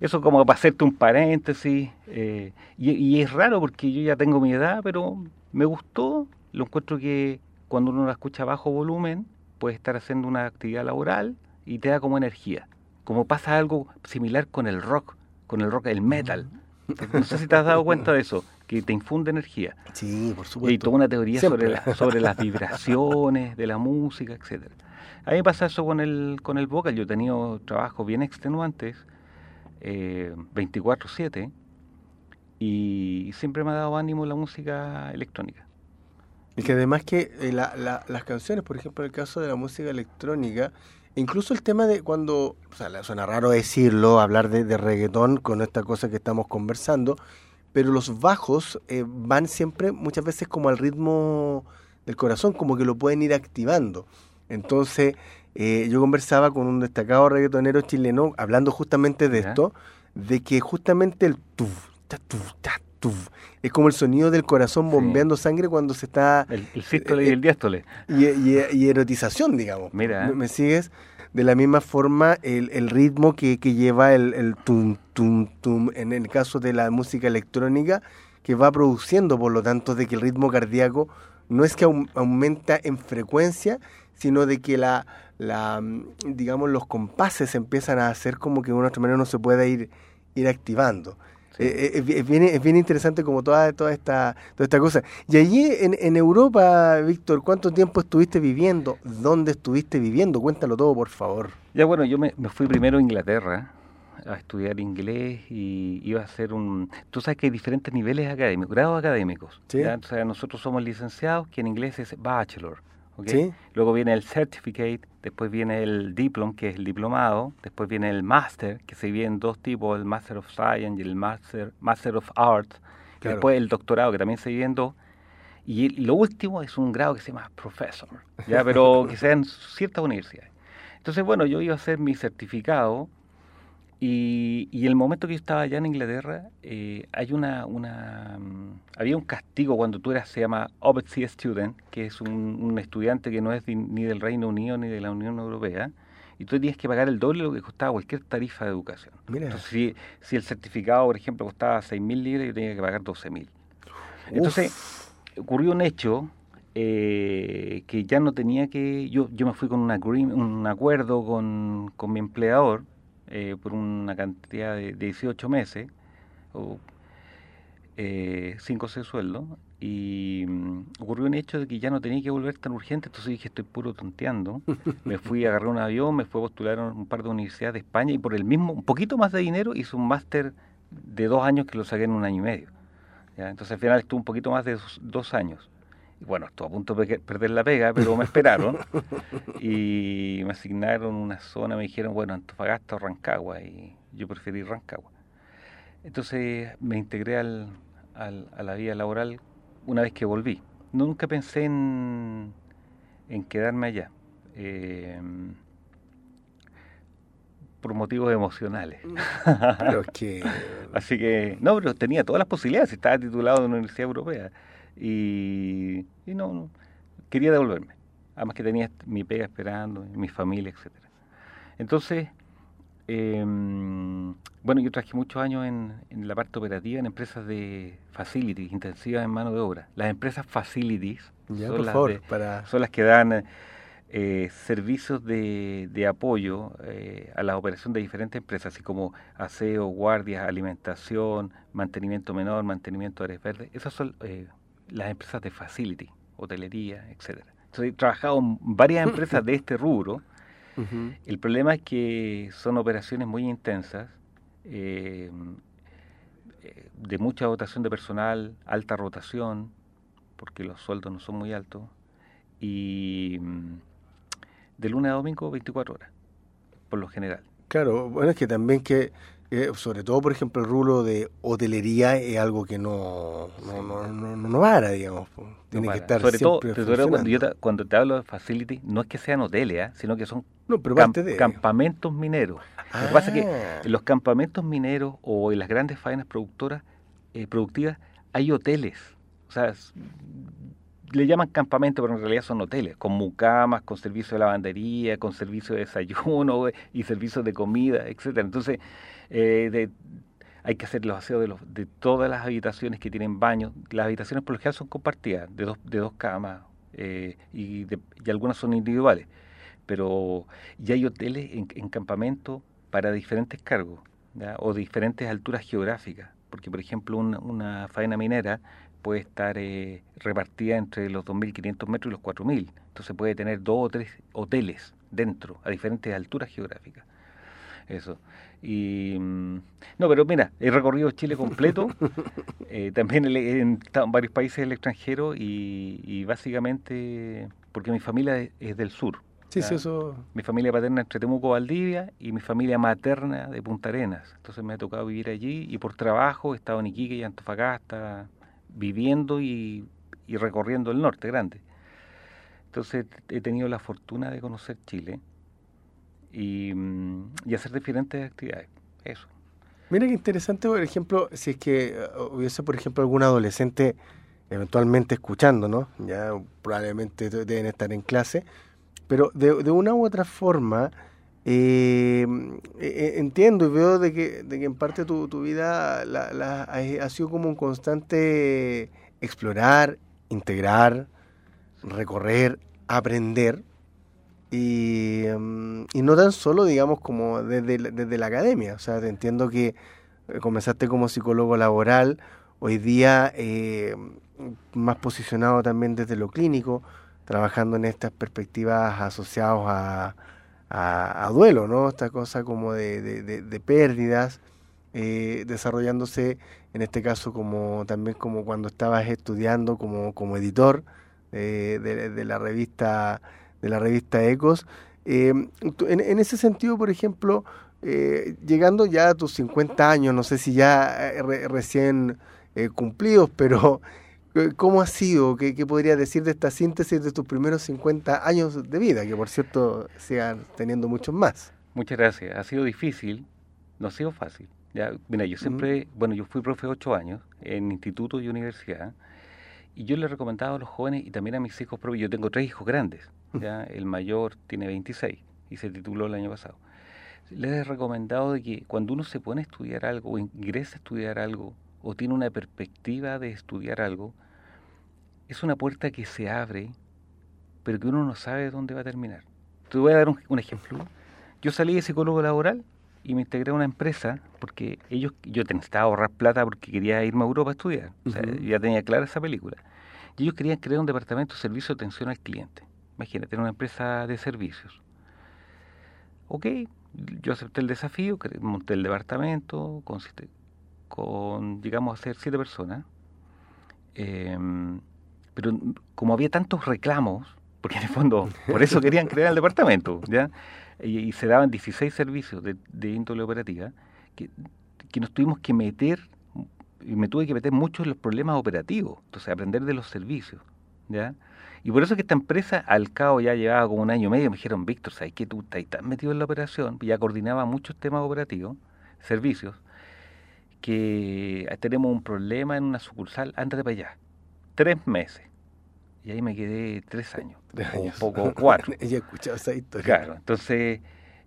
Eso como para hacerte un paréntesis, eh, y, es raro porque yo ya tengo mi edad, pero me gustó, lo encuentro que cuando uno la escucha a bajo volumen, puede estar haciendo una actividad laboral y te da como energía. Como pasa algo similar con el rock, con el rock, el metal. No sé si te has dado cuenta de eso que te infunde energía. Sí, por supuesto. Y toda una teoría sobre, sobre las vibraciones de la música, etcétera. A mí me pasa eso con el, con el vocal. Yo he tenido trabajos bien extenuantes, eh, 24-7, y siempre me ha dado ánimo la música electrónica. Y que además que eh, las canciones, por ejemplo, en el caso de la música electrónica, incluso el tema de cuando, o sea, suena raro decirlo, hablar de, de reggaetón con esta cosa que estamos conversando, pero los bajos eh, van siempre muchas veces como al ritmo del corazón, como que lo pueden ir activando. Entonces, eh, yo conversaba con un destacado reggaetonero chileno, hablando justamente de esto, de que justamente el tuf, ta, tuf, ta, tuf, es como el sonido del corazón bombeando sangre cuando se está... El, el sístole y el diástole. Y, y, erotización, digamos. Mira. ¿Me, sigues? de la misma forma el, el ritmo que, que, lleva el, el tum, tum, tum, en el caso de la música electrónica, que va produciendo, por lo tanto, de que el ritmo cardíaco no es que aumenta en frecuencia, sino de que la, la, digamos, los compases empiezan a hacer como que de una otra manera no se puede ir, ir activando. Eh, eh, es, bien, es bien interesante como toda, toda, esta, toda esta cosa. Y allí en, en Europa, Víctor, ¿cuánto tiempo estuviste viviendo? ¿Dónde estuviste viviendo? Cuéntalo todo, por favor. Ya bueno, yo me, fui primero a Inglaterra a estudiar inglés y iba a hacer un... Tú sabes que hay diferentes niveles académicos, grados académicos. O sea, nosotros somos licenciados, que en inglés es bachelor. Luego viene el certificate, después viene el diploma, que es el diplomado, después viene el master, que se divide en dos tipos, el Master of Science y el Master, master of Arts, después el doctorado, que también se divide en dos, y, lo último es un grado que se llama professor, ¿ya? pero (laughs) que sea en ciertas universidades. Entonces, bueno, yo iba a hacer mi certificado y, y el momento que yo estaba allá en Inglaterra, eh, hay una, una, mm, había un castigo cuando tú eras, se llama Overseas Student, que es un, estudiante que no es ni del Reino Unido ni de la Unión Europea, y tú tenías que pagar el doble de lo que costaba cualquier tarifa de educación. Entonces, si, si, el certificado, por ejemplo, costaba 6.000 libras, yo tenía que pagar 12.000. Entonces, ocurrió un hecho eh, que ya no tenía que... Yo, yo me fui con un, un acuerdo con, con mi empleador, eh, por una cantidad de 18 meses, o eh, cinco o seis sueldos, y mm, ocurrió un hecho de que ya no tenía que volver tan urgente, entonces dije, estoy puro tonteando. (laughs) me fui, a agarrar un avión, me fui a postular a un par de universidades de España y por el mismo, un poquito más de dinero, hice un máster de dos años que lo saqué en un año y medio. Entonces al final estuve un poquito más de dos años bueno, estuve a punto de perder la pega, pero me esperaron (laughs) y me asignaron una zona, me dijeron, bueno, Antofagasta o Rancagua, y yo preferí Rancagua. Entonces me integré al, a la vida laboral una vez que volví. Nunca pensé en, en quedarme allá. Eh, por motivos emocionales. (laughs) Pero que... Así que, no, pero tenía todas las posibilidades, estaba titulado de una universidad europea y, no, quería devolverme. Además que tenía mi pega esperando, mi familia, etcétera. Entonces, Em, bueno, yo trabajé muchos años en, la parte operativa en empresas de facilities, intensivas en mano de obra. Las empresas facilities son, las son las que dan eh, servicios de, de apoyo eh, a la operación de diferentes empresas, así como aseo, guardias, alimentación, mantenimiento menor, mantenimiento de áreas verdes. Esas son eh, las empresas de facility, hotelería, etcétera. Entonces, he trabajado en varias empresas de este rubro. (laughs) El problema es que son operaciones muy intensas, de mucha dotación de personal, alta rotación, porque los sueldos no son muy altos, y mm, de lunes a domingo 24 horas, por lo general. Claro, bueno, es que también que, eh, sobre todo, por ejemplo, el rubro de hotelería es algo que no, no, no, no, para, digamos. Tiene que estar sobre todo, cuando, cuando te hablo de facility, no es que sean hoteles, ¿eh? sino que son campamentos mineros. Lo que pasa es que ah. en los campamentos mineros o en las grandes faenas productoras eh, productivas hay hoteles. O sea, le llaman campamento, pero en realidad son hoteles, con mucamas, con servicio de lavandería, con servicio de desayuno (laughs) y servicios de comida, etcétera. Entonces, eh, hay que hacer los aseos de, de todas las habitaciones que tienen baños. Las habitaciones por lo general son compartidas, de dos, de dos camas, eh, y, algunas son individuales. Pero ya hay hoteles en, campamento para diferentes cargos o diferentes alturas geográficas. Porque, por ejemplo, una faena minera puede estar eh, repartida entre los 2.500 metros y los 4.000. Entonces puede tener dos o tres hoteles dentro, a diferentes alturas geográficas. Eso. Y mm, no, pero mira, he recorrido Chile completo, (laughs) eh, también he, estado en varios países del extranjero y, básicamente porque mi familia es, del sur. Sí, sí, eso. Mi familia paterna entre Temuco, Valdivia y mi familia materna de Punta Arenas. Entonces me ha tocado vivir allí y por trabajo he estado en Iquique y Antofagasta, viviendo y, recorriendo el norte grande. Entonces he tenido la fortuna de conocer Chile y, mm, y, hacer diferentes actividades. Eso. Mira qué interesante, por ejemplo, si es que uh, hubiese, por ejemplo, algún adolescente eventualmente escuchando, ¿no? Ya probablemente deben estar en clase, pero de, una u otra forma, eh, eh, entiendo y veo de que, de que en parte tu, tu vida la, ha, sido como un constante explorar, integrar, recorrer, aprender. Y, mm, y no tan solo, digamos, como desde, desde la academia. O sea, te entiendo que eh, comenzaste como psicólogo laboral, hoy día eh, más posicionado también desde lo clínico, trabajando en estas perspectivas asociadas a, a, duelo, ¿no? Esta cosa como de, de, pérdidas, eh, desarrollándose en este caso como también como cuando estabas estudiando como, como editor eh, de, la revista de la revista Ecos. Eh, en, ese sentido, por ejemplo, llegando ya a tus 50 años, no sé si ya recién cumplidos, pero ¿Cómo ha sido? ¿Qué, ¿Qué, podrías decir de esta síntesis de tus primeros 50 años de vida? Que por cierto sigan teniendo muchos más. Muchas gracias. Ha sido difícil, no ha sido fácil. Ya, mira, yo siempre, bueno, yo fui profe ocho años en instituto y universidad, y yo le he recomendado a los jóvenes y también a mis hijos propios, yo tengo tres hijos grandes, ya, el mayor tiene 26 y se tituló el año pasado. Les he recomendado de que cuando uno se pone a estudiar algo o ingresa a estudiar algo o tiene una perspectiva de estudiar algo, es una puerta que se abre, pero que uno no sabe dónde va a terminar. Te voy a dar un, ejemplo. Yo salí de psicólogo laboral y me integré a una empresa porque ellos, yo necesitaba ahorrar plata porque quería irme a Europa a estudiar. O sea, ya tenía clara esa película. Y ellos querían crear un departamento de servicio de atención al cliente. Imagínate, una empresa de servicios. Ok, yo acepté el desafío, monté el departamento, consiste, con, llegamos a ser siete personas, em, pero como había tantos reclamos, porque en el fondo por eso (laughs) querían crear el departamento, ¿ya? Y, se daban 16 servicios de, de índole operativa, que, que, nos tuvimos que meter, y me tuve que meter mucho en los problemas operativos, entonces aprender de los servicios, ¿ya? Y por eso que esta empresa, al cabo ya llevaba como un año y medio, me dijeron, Víctor, ¿sabes que tú estás tan metido en la operación? Ya coordinaba muchos temas operativos, servicios, que tenemos un problema en una sucursal, ándate para allá. Tres meses. Y ahí me quedé tres (laughs) años. un poco cuatro. (laughs) Ella escuchado esa historia. Claro, entonces,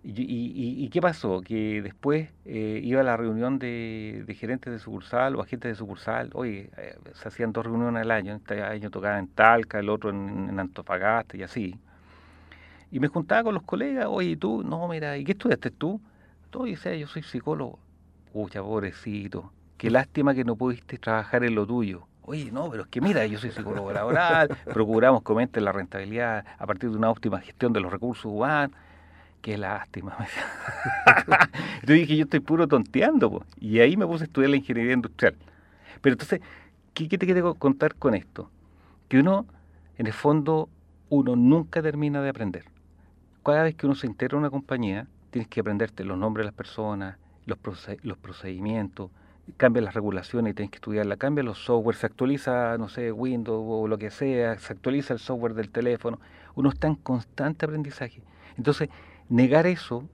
Y, qué pasó? Que después eh, iba a la reunión de, gerentes de sucursal o agentes de sucursal. Oye, eh, se hacían dos reuniones al año. Este año tocaba en Talca, el otro en, Antofagasta y así. Y me juntaba con los colegas. Oye, tú, no, mira, ¿y qué estudiaste tú? Todo decía, yo soy psicólogo. Uy, pobrecito. Qué lástima que no pudiste trabajar en lo tuyo. Oye, no, pero es que mira, yo soy psicólogo laboral, procuramos que la rentabilidad a partir de una óptima gestión de los recursos humanos qué lástima. (laughs) yo dije, yo estoy puro tonteando, y ahí me puse a estudiar la ingeniería industrial. Pero entonces, ¿qué, te quiero contar con esto? Que uno, en el fondo, uno nunca termina de aprender. Cada vez que uno se integra en una compañía, tienes que aprenderte los nombres de las personas, los, procedimientos, cambia las regulaciones y tienes que estudiarla, cambia los software, se actualiza, no sé, Windows o lo que sea, se actualiza el software del teléfono. Uno está en constante aprendizaje. Entonces, negar eso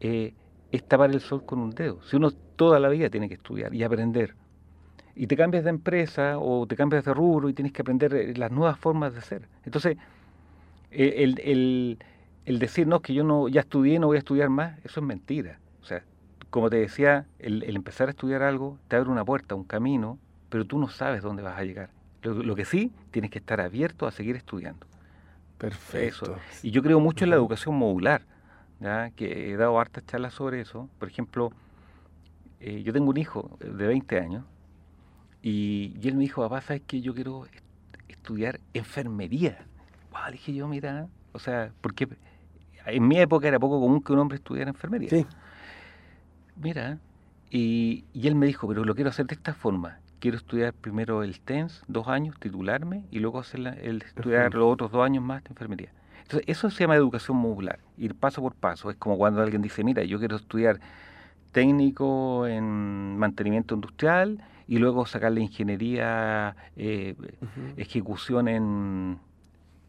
eh, es tapar el sol con un dedo. Si uno toda la vida tiene que estudiar y aprender, y te cambias de empresa o te cambias de rubro y tienes que aprender eh, las nuevas formas de ser. Entonces, el, el, el decir, no, que yo no ya estudié, no voy a estudiar más, eso es mentira. O sea, como te decía, el, empezar a estudiar algo te abre una puerta, un camino, pero tú no sabes dónde vas a llegar. Lo, que sí, tienes que estar abierto a seguir estudiando. Perfecto. Y yo creo mucho en la educación modular, ¿ya? que he dado hartas charlas sobre eso. Por ejemplo, eh, yo tengo un hijo de 20 años y, él me dijo, papá, ¿sabes que yo quiero estudiar enfermería? le dije yo, mira, o sea, porque en mi época era poco común que un hombre estudiara enfermería. Sí. Mira, y, y él me dijo, pero lo quiero hacer de esta forma quiero estudiar primero el TENS, dos años, titularme, y luego hacer el estudiar los otros dos años más de enfermería. Entonces, eso se llama educación modular, ir paso por paso. Es como cuando alguien dice, mira, yo quiero estudiar técnico en mantenimiento industrial y luego sacar la ingeniería, eh, ejecución en,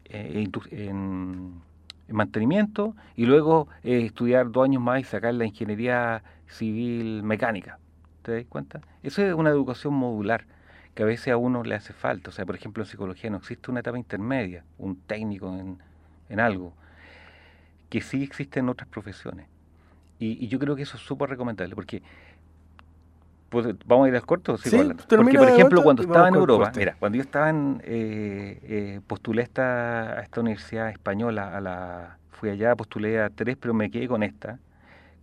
eh, en, mantenimiento y luego eh, estudiar dos años más y sacar la ingeniería civil mecánica. ¿Te das cuenta? Eso es una educación modular que a veces a uno le hace falta. O sea, por ejemplo, en psicología no existe una etapa intermedia, un técnico en, en algo, que sí existe en otras profesiones. Y, yo creo que eso es súper recomendable, porque pues, vamos a ir al corto. Sí, porque, por ejemplo, cuando estaba en Europa, mira, cuando yo estaba en, eh, eh, postulé esta, a esta universidad española, a la, fui allá, postulé a tres, pero me quedé con esta,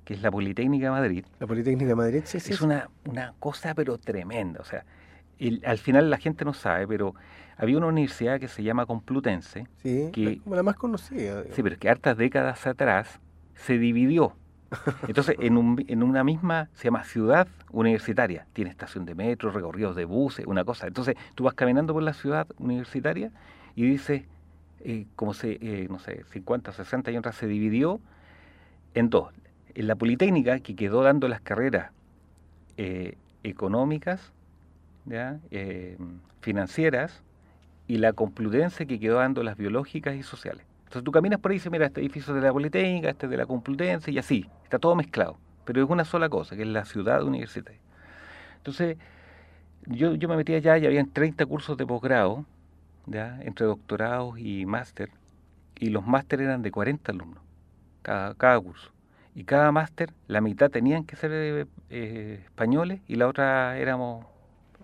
que es la Politécnica de Madrid. La Politécnica de Madrid, sí, sí. Es una, una cosa pero tremenda. O sea, al final la gente no sabe, pero había una universidad que se llama Complutense. Sí, que, como la más conocida. Sí, pero que hartas décadas atrás se dividió. (laughs) Entonces, en, un, en una misma, se llama ciudad universitaria. Tiene estación de metro, recorridos de buses, una cosa. Entonces, tú vas caminando por la ciudad universitaria y dices, eh, como se, eh, no sé, 50, 60 años atrás se dividió en dos en la Politécnica, que quedó dando las carreras eh, económicas, eh, financieras, y la Complutense, que quedó dando las biológicas y sociales. Entonces tú caminas por ahí y dices, mira, este edificio es de la Politécnica, este es de la Complutense, y así, está todo mezclado. Pero es una sola cosa, que es la ciudad universitaria. Entonces, yo, yo me metí allá y habían 30 cursos de posgrado, entre doctorados y máster, y los máster eran de 40 alumnos, cada, cada curso y cada máster, la mitad tenían que ser eh, españoles y la otra éramos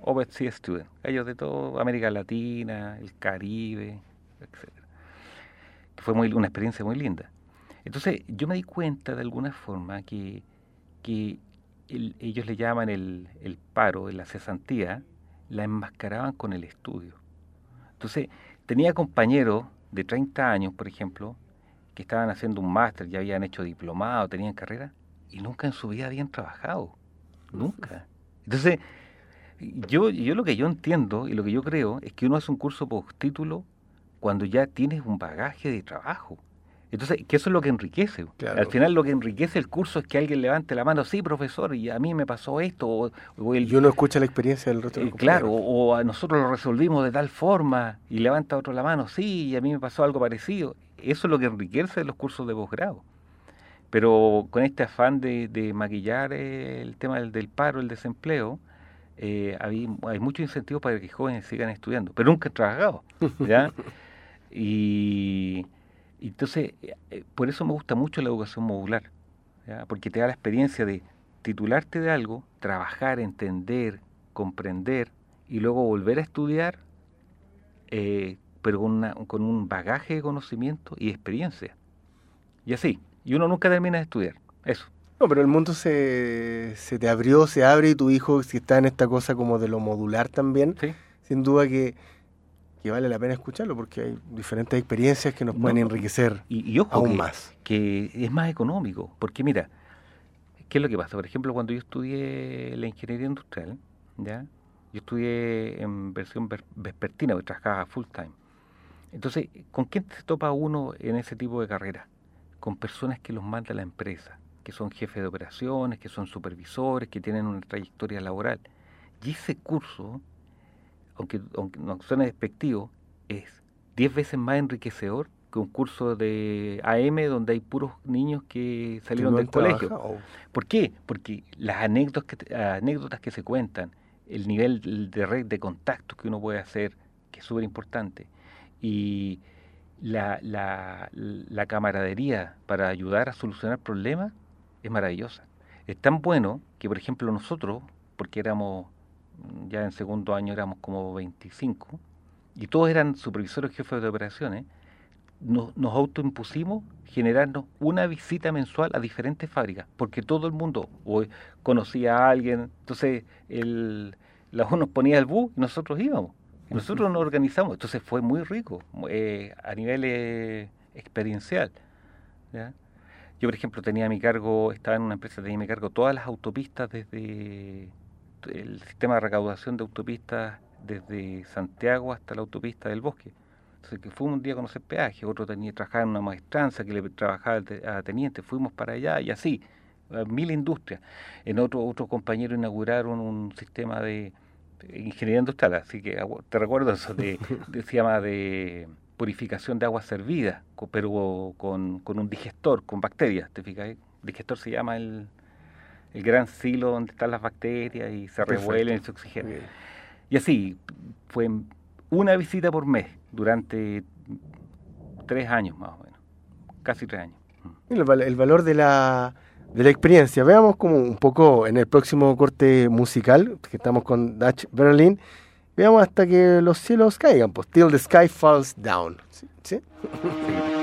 overseas students, ellos de toda América Latina, el Caribe, etc. fue muy, una experiencia muy linda. Entonces yo me di cuenta de alguna forma que, que ellos le llaman el, el paro, la cesantía, la enmascaraban con el estudio. Entonces tenía compañeros de 30 años, por ejemplo, que estaban haciendo un máster, ya habían hecho diplomado, tenían carrera, y nunca en su vida habían trabajado. Nunca. Entonces, yo, yo lo que yo entiendo y lo que yo creo es que uno hace un curso título cuando ya tienes un bagaje de trabajo. Entonces, que eso es lo que enriquece. Al final lo que enriquece el curso es que alguien levante la mano, sí, profesor, y a mí me pasó esto. O, el, y uno escucha la experiencia del resto de eh, Claro, o, a nosotros lo resolvimos de tal forma, y levanta otro la mano, sí, y a mí me pasó algo parecido. Eso es lo que enriquece los cursos de posgrado. Pero con este afán de, maquillar el tema del, paro, el desempleo, eh, hay, hay muchos incentivos para que jóvenes sigan estudiando, pero nunca han trabajado. ¿ya? (laughs) y Entonces, eh, por eso me gusta mucho la educación modular, porque te da la experiencia de titularte de algo, trabajar, entender, comprender y luego volver a estudiar, eh, pero con, con un bagaje de conocimiento y experiencia. Y así, y uno nunca termina de estudiar, eso. No, pero el mundo se, se te abrió, se abre y tu hijo, si está en esta cosa como de lo modular también, sin duda que, que, vale la pena escucharlo porque hay diferentes experiencias que nos pueden enriquecer y, aún más. Que es más económico, porque mira, ¿qué es lo que pasa? Por ejemplo, cuando yo estudié la ingeniería industrial, ¿ya? yo estudié en versión vespertina, porque trabajaba full time. Entonces, ¿con quién se topa uno en ese tipo de carrera? Con personas que los manda la empresa que son jefes de operaciones, que son supervisores, que tienen una trayectoria laboral. Y ese curso, aunque, aunque no suene despectivo, es diez veces más enriquecedor que un curso de AM donde hay puros niños que salieron del colegio. ¿Por qué? Porque las anécdotas que, anécdotas que se cuentan, el nivel de red de contactos que uno puede hacer, que es súper importante, y la, la, camaradería para ayudar a solucionar problemas, es maravillosa. Es tan bueno que, por ejemplo, nosotros, porque éramos, ya en segundo año éramos como 25, y todos eran supervisores jefes de operaciones, nos, nos autoimpusimos generarnos una visita mensual a diferentes fábricas, porque todo el mundo conocía a alguien, entonces el, la uno ponía el bus y nosotros íbamos. Nosotros nos organizamos, entonces fue muy rico eh, a nivel eh, experiencial. Yo, por ejemplo, tenía a mi cargo, estaba en una empresa, tenía mi cargo todas las autopistas desde el sistema de recaudación de autopistas desde Santiago hasta la autopista del Bosque. Entonces, que fue un día a conocer peaje, otro tenía trabajaba en una maestranza que le trabajaba a teniente, fuimos para allá y así, mil industrias. En otro, otro compañero inauguraron un sistema de, ingeniería industrial, así que te recuerdo eso, de se llama de purificación de agua servida, pero con, un digestor, con bacterias, ¿te fijas? El digestor se llama el, gran silo donde están las bacterias y se revuelven y se oxigenan. Y así, fue una visita por mes durante tres años más o menos, casi tres años. El, el valor de la, de la experiencia. Veamos como un poco en el próximo corte musical, que estamos con Dutch Berlin, Veamos hasta que los cielos caigan, pues, till the sky falls down. ¿Sí? ¿Sí? (laughs)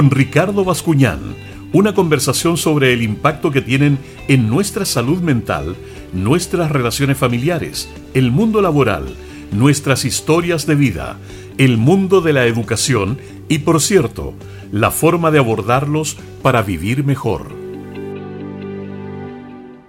con Ricardo Bascuñán, una conversación sobre el impacto que tienen en nuestra salud mental, nuestras relaciones familiares, el mundo laboral, nuestras historias de vida, el mundo de la educación y, por cierto, la forma de abordarlos para vivir mejor.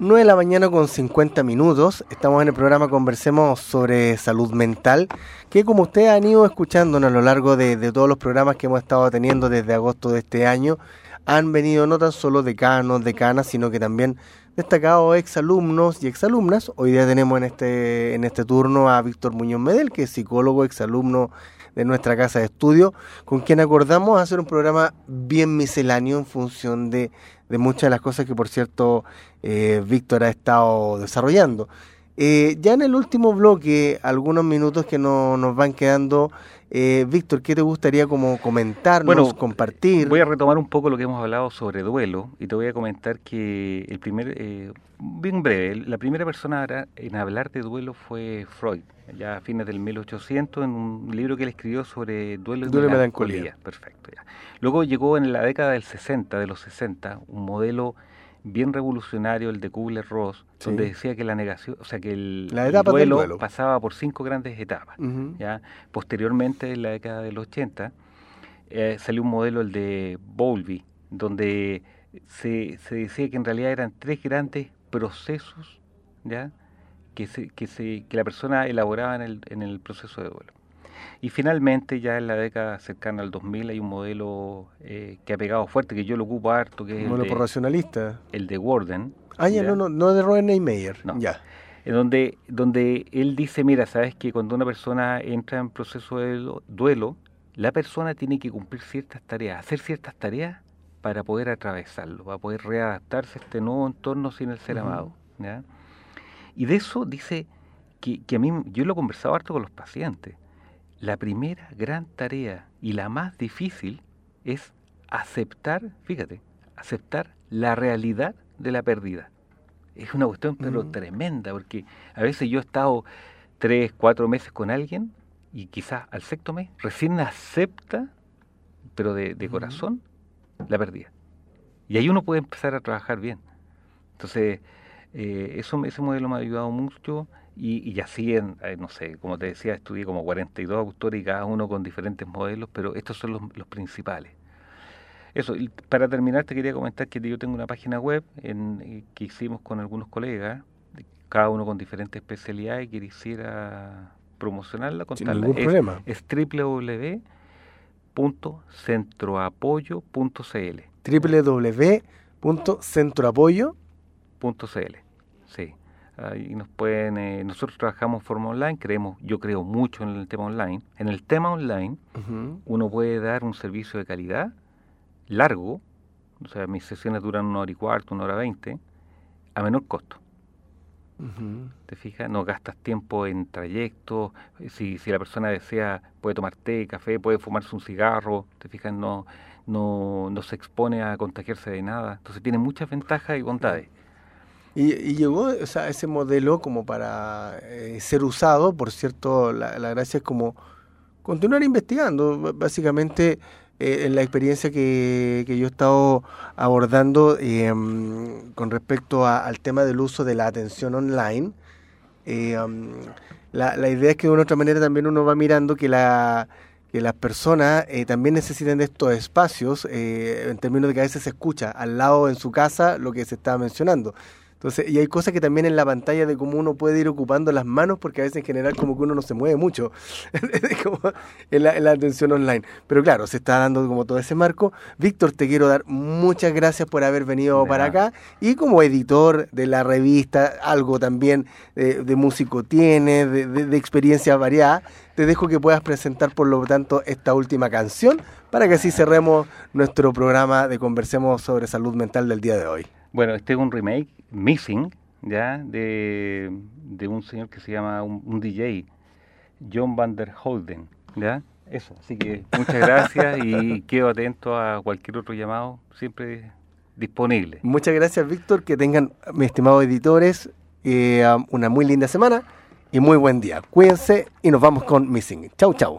9 de la mañana con 50 minutos. Estamos en el programa Conversemos sobre salud mental, que como ustedes han ido escuchando a lo largo de, todos los programas que hemos estado teniendo desde agosto de este año, han venido no tan solo decanos, decanas, sino que también destacados exalumnos y exalumnas. Hoy día tenemos en este, en este turno a Víctor Muñoz Medel, que es psicólogo, exalumno de nuestra casa de estudio, con quien acordamos hacer un programa bien misceláneo en función de, de muchas de las cosas que, por cierto, eh, Víctor ha estado desarrollando. Eh, ya en el último bloque, algunos minutos que no, nos van quedando, eh, Víctor, ¿qué te gustaría como comentarnos, bueno, compartir? Voy a retomar un poco lo que hemos hablado sobre duelo y te voy a comentar que el primer, eh, bien breve, la primera persona en hablar de duelo fue Freud, ya a fines del 1800, en un libro que él escribió sobre duelo y melancolía. Perfecto, ya. Luego llegó en la década del 60, de los 60, un modelo bien revolucionario, el de Kubler-Ross, donde decía que la negación, o sea, que el, duelo, pasaba por cinco grandes etapas. ¿ya? Posteriormente, en la década del 80, eh, salió un modelo, el de Bowlby, donde se, se, decía que en realidad eran tres grandes procesos ¿ya? Que, se, que, se, que la persona elaboraba en el, en el proceso de duelo. Y finalmente, ya en la década cercana al 2000, hay un modelo eh, que ha pegado fuerte, que yo lo ocupo harto, que es el de, racionalista. El de Warden. Ah, ya, no, no, no de Roy Neymeyer. No. Ya. En donde, donde él dice, mira, sabes que cuando una persona entra en proceso de duelo, la persona tiene que cumplir ciertas tareas, hacer ciertas tareas para poder atravesarlo, para poder readaptarse a este nuevo entorno sin el ser amado. ¿ya? Y de eso dice que, que, a mí, yo lo he conversado harto con los pacientes, la primera gran tarea y la más difícil es aceptar, fíjate, aceptar la realidad de la pérdida. Es una cuestión pero tremenda, porque a veces yo he estado tres, cuatro meses con alguien y quizás al sexto mes recién acepta, pero de, corazón, la pérdida. Y ahí uno puede empezar a trabajar bien. Entonces, eh, eso, ese modelo me ha ayudado mucho y, así, en, eh, no sé, como te decía, estudié como 42 autores y cada uno con diferentes modelos, pero estos son los, principales. Eso, y para terminar te quería comentar que yo tengo una página web en, eh, que hicimos con algunos colegas, cada uno con diferentes especialidades y que quisiera promocionarla, contarla. Sin ningún problema. Es www.centroapoyo.cl www.centroapoyo.cl Sí y nos pueden, eh, nosotros trabajamos forma online, creemos, yo creo mucho en el tema online. En el tema online, uno puede dar un servicio de calidad largo, o sea, mis sesiones duran una hora y cuarto, una hora veinte, a menor costo. ¿Te fijas? No gastas tiempo en trayectos. Si, si la persona desea, puede tomar té, café, puede fumarse un cigarro. ¿Te fijas? No, no, no se expone a contagiarse de nada. Entonces tiene muchas ventajas y bondades. Y, llegó o ese modelo como para eh, ser usado, por cierto, la, gracia es como continuar investigando, básicamente eh, en la experiencia que, que, yo he estado abordando em, con respecto al tema del uso de la atención online. Em, la, la, idea es que de una otra manera también uno va mirando que la que las personas eh, también necesitan de estos espacios, en términos de que a veces se escucha al lado en su casa lo que se está mencionando. Entonces, y hay cosas que también en la pantalla de cómo uno puede ir ocupando las manos, porque a veces en general como que uno no se mueve mucho (laughs) en, la, atención online. Pero claro, se está dando como todo ese marco. Víctor, te quiero dar muchas gracias por haber venido para acá. Y como editor de la revista, algo también eh, de músico tiene, de, de experiencia variada, te dejo que puedas presentar por lo tanto esta última canción para que así cerremos nuestro programa de Conversemos sobre Salud Mental del día de hoy. Bueno, este es un remake, Missing, ya, de, un señor que se llama un, DJ, John Van der Holden, ya. Eso, así que muchas (laughs) gracias y quedo atento a cualquier otro llamado, siempre disponible. Muchas gracias, Víctor. Que tengan, mis estimados editores, eh, una muy linda semana y muy buen día. Cuídense y nos vamos con Missing. Chau, chau.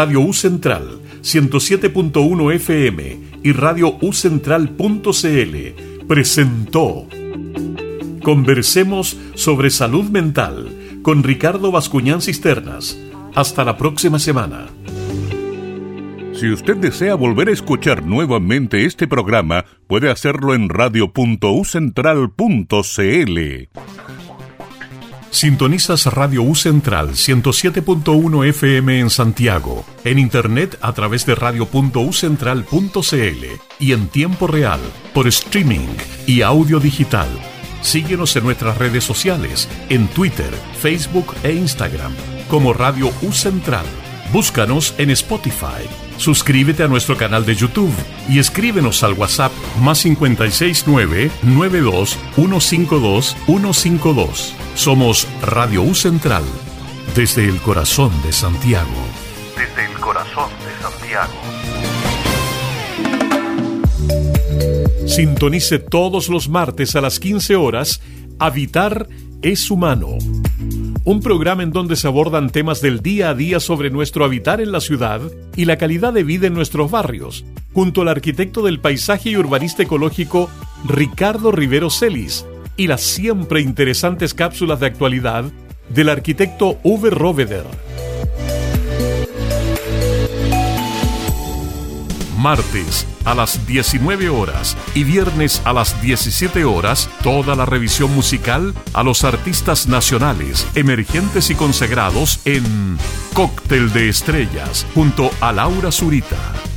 Radio U Central 107.1 FM y Radio U Central.cl presentó Conversemos sobre salud mental con Ricardo Bascuñán Cisternas. Hasta la próxima semana. Si usted desea volver a escuchar nuevamente este programa, puede hacerlo en radio.ucentral.cl. Sintonizas Radio U Central 107.1 FM en Santiago, en internet a través de radio.ucentral.cl y en tiempo real por streaming y audio digital. Síguenos en nuestras redes sociales, en Twitter, Facebook e Instagram, como Radio U Central. Búscanos en Spotify. Suscríbete a nuestro canal de YouTube y escríbenos al WhatsApp más 569 92 152 152. Somos Radio U Central, desde el corazón de Santiago. Desde el corazón de Santiago. Sintonice todos los martes a las 15 horas Habitar es humano. Un programa en donde se abordan temas del día a día sobre nuestro habitar en la ciudad y la calidad de vida en nuestros barrios, junto al arquitecto del paisaje y urbanista ecológico Ricardo Rivero Celis y las siempre interesantes cápsulas de actualidad del arquitecto Uwe Roveder. Martes a las 19 horas y viernes a las 17 horas toda la revisión musical a los artistas nacionales, emergentes y consagrados en Cóctel de Estrellas junto a Laura Zurita.